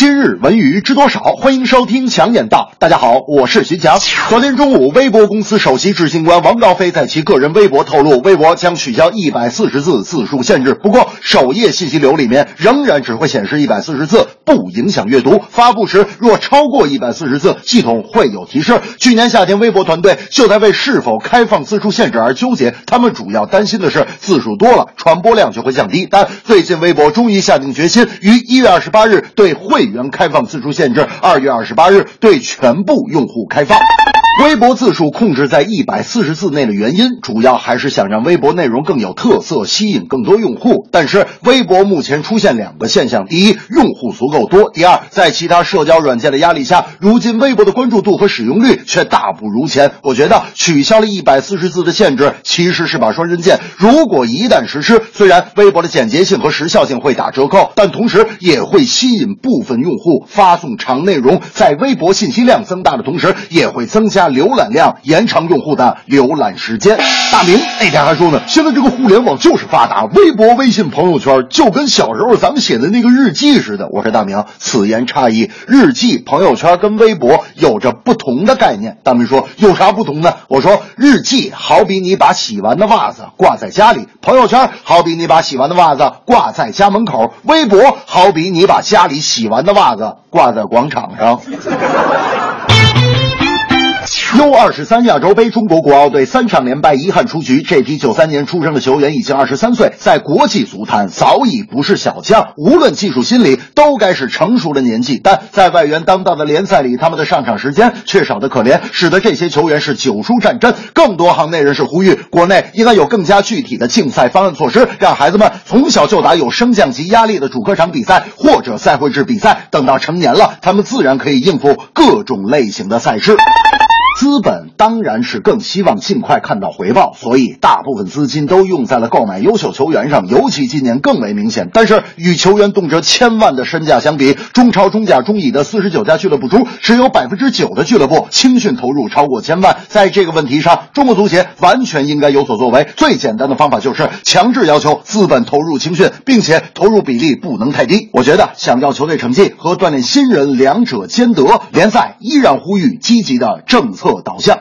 今日文娱知多少？欢迎收听强言道。大家好，我是徐强。昨天中午，微博公司首席执行官王兆飞在其个人微博透露，微博将取消一百四十字字数限制。不过，首页信息流里面仍然只会显示一百四十字，不影响阅读。发布时若超过一百四十字，系统会有提示。去年夏天，微博团队就在为是否开放字数限制而纠结。他们主要担心的是字数多了，传播量就会降低。但最近，微博终于下定决心，于一月二十八日对会员开放次数限制，二月二十八日对全部用户开放。微博字数控制在一百四十字内的原因，主要还是想让微博内容更有特色，吸引更多用户。但是，微博目前出现两个现象：第一，用户足够多；第二，在其他社交软件的压力下，如今微博的关注度和使用率却大不如前。我觉得取消了一百四十字的限制，其实是把双刃剑。如果一旦实施，虽然微博的简洁性和时效性会打折扣，但同时也会吸引部分用户发送长内容，在微博信息量增大的同时，也会增加。浏览量延长用户的浏览时间。大明那天还说呢，现在这个互联网就是发达，微博、微信朋友圈就跟小时候咱们写的那个日记似的。我说大明，此言差矣，日记、朋友圈跟微博有着不同的概念。大明说有啥不同呢？我说日记好比你把洗完的袜子挂在家里，朋友圈好比你把洗完的袜子挂在家门口，微博好比你把家里洗完的袜子挂在广场上。U 二十三亚洲杯，中国国奥队三场连败，遗憾出局。这批九三年出生的球员已经二十三岁，在国际足坛早已不是小将，无论技术、心理，都该是成熟的年纪。但在外援当道的联赛里，他们的上场时间却少得可怜，使得这些球员是久输战阵。更多行内人士呼吁，国内应该有更加具体的竞赛方案措施，让孩子们从小就打有升降级压力的主客场比赛或者赛会制比赛，等到成年了，他们自然可以应付各种类型的赛事。资本当然是更希望尽快看到回报，所以大部分资金都用在了购买优秀球员上，尤其今年更为明显。但是与球员动辄千万的身价相比，中超、中甲、中乙的四十九家俱乐部中，只有百分之九的俱乐部青训投入超过千万。在这个问题上，中国足协完全应该有所作为。最简单的方法就是强制要求资本投入青训，并且投入比例不能太低。我觉得，想要球队成绩和锻炼新人两者兼得，联赛依然呼吁积极的政策。导向，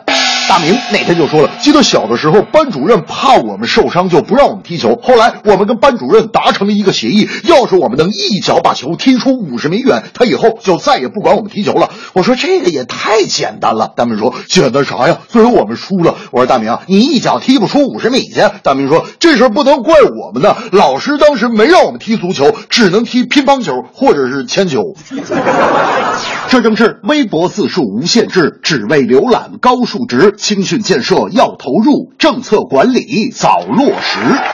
大明那天就说了，记得小的时候，班主任怕我们受伤，就不让我们踢球。后来我们跟班主任达成了一个协议，要是我们能一脚把球踢出五十米远，他以后就再也不管我们踢球了。我说这个也太简单了。大明说简单啥呀？最后我们输了。我说大明，你一脚踢不出五十米去。大明说这事不能怪我们呢，老师当时没让我们踢足球，只能踢乒乓球或者是铅球。这正是微博字数无限制，只为浏览高数值。青训建设要投入，政策管理早落实。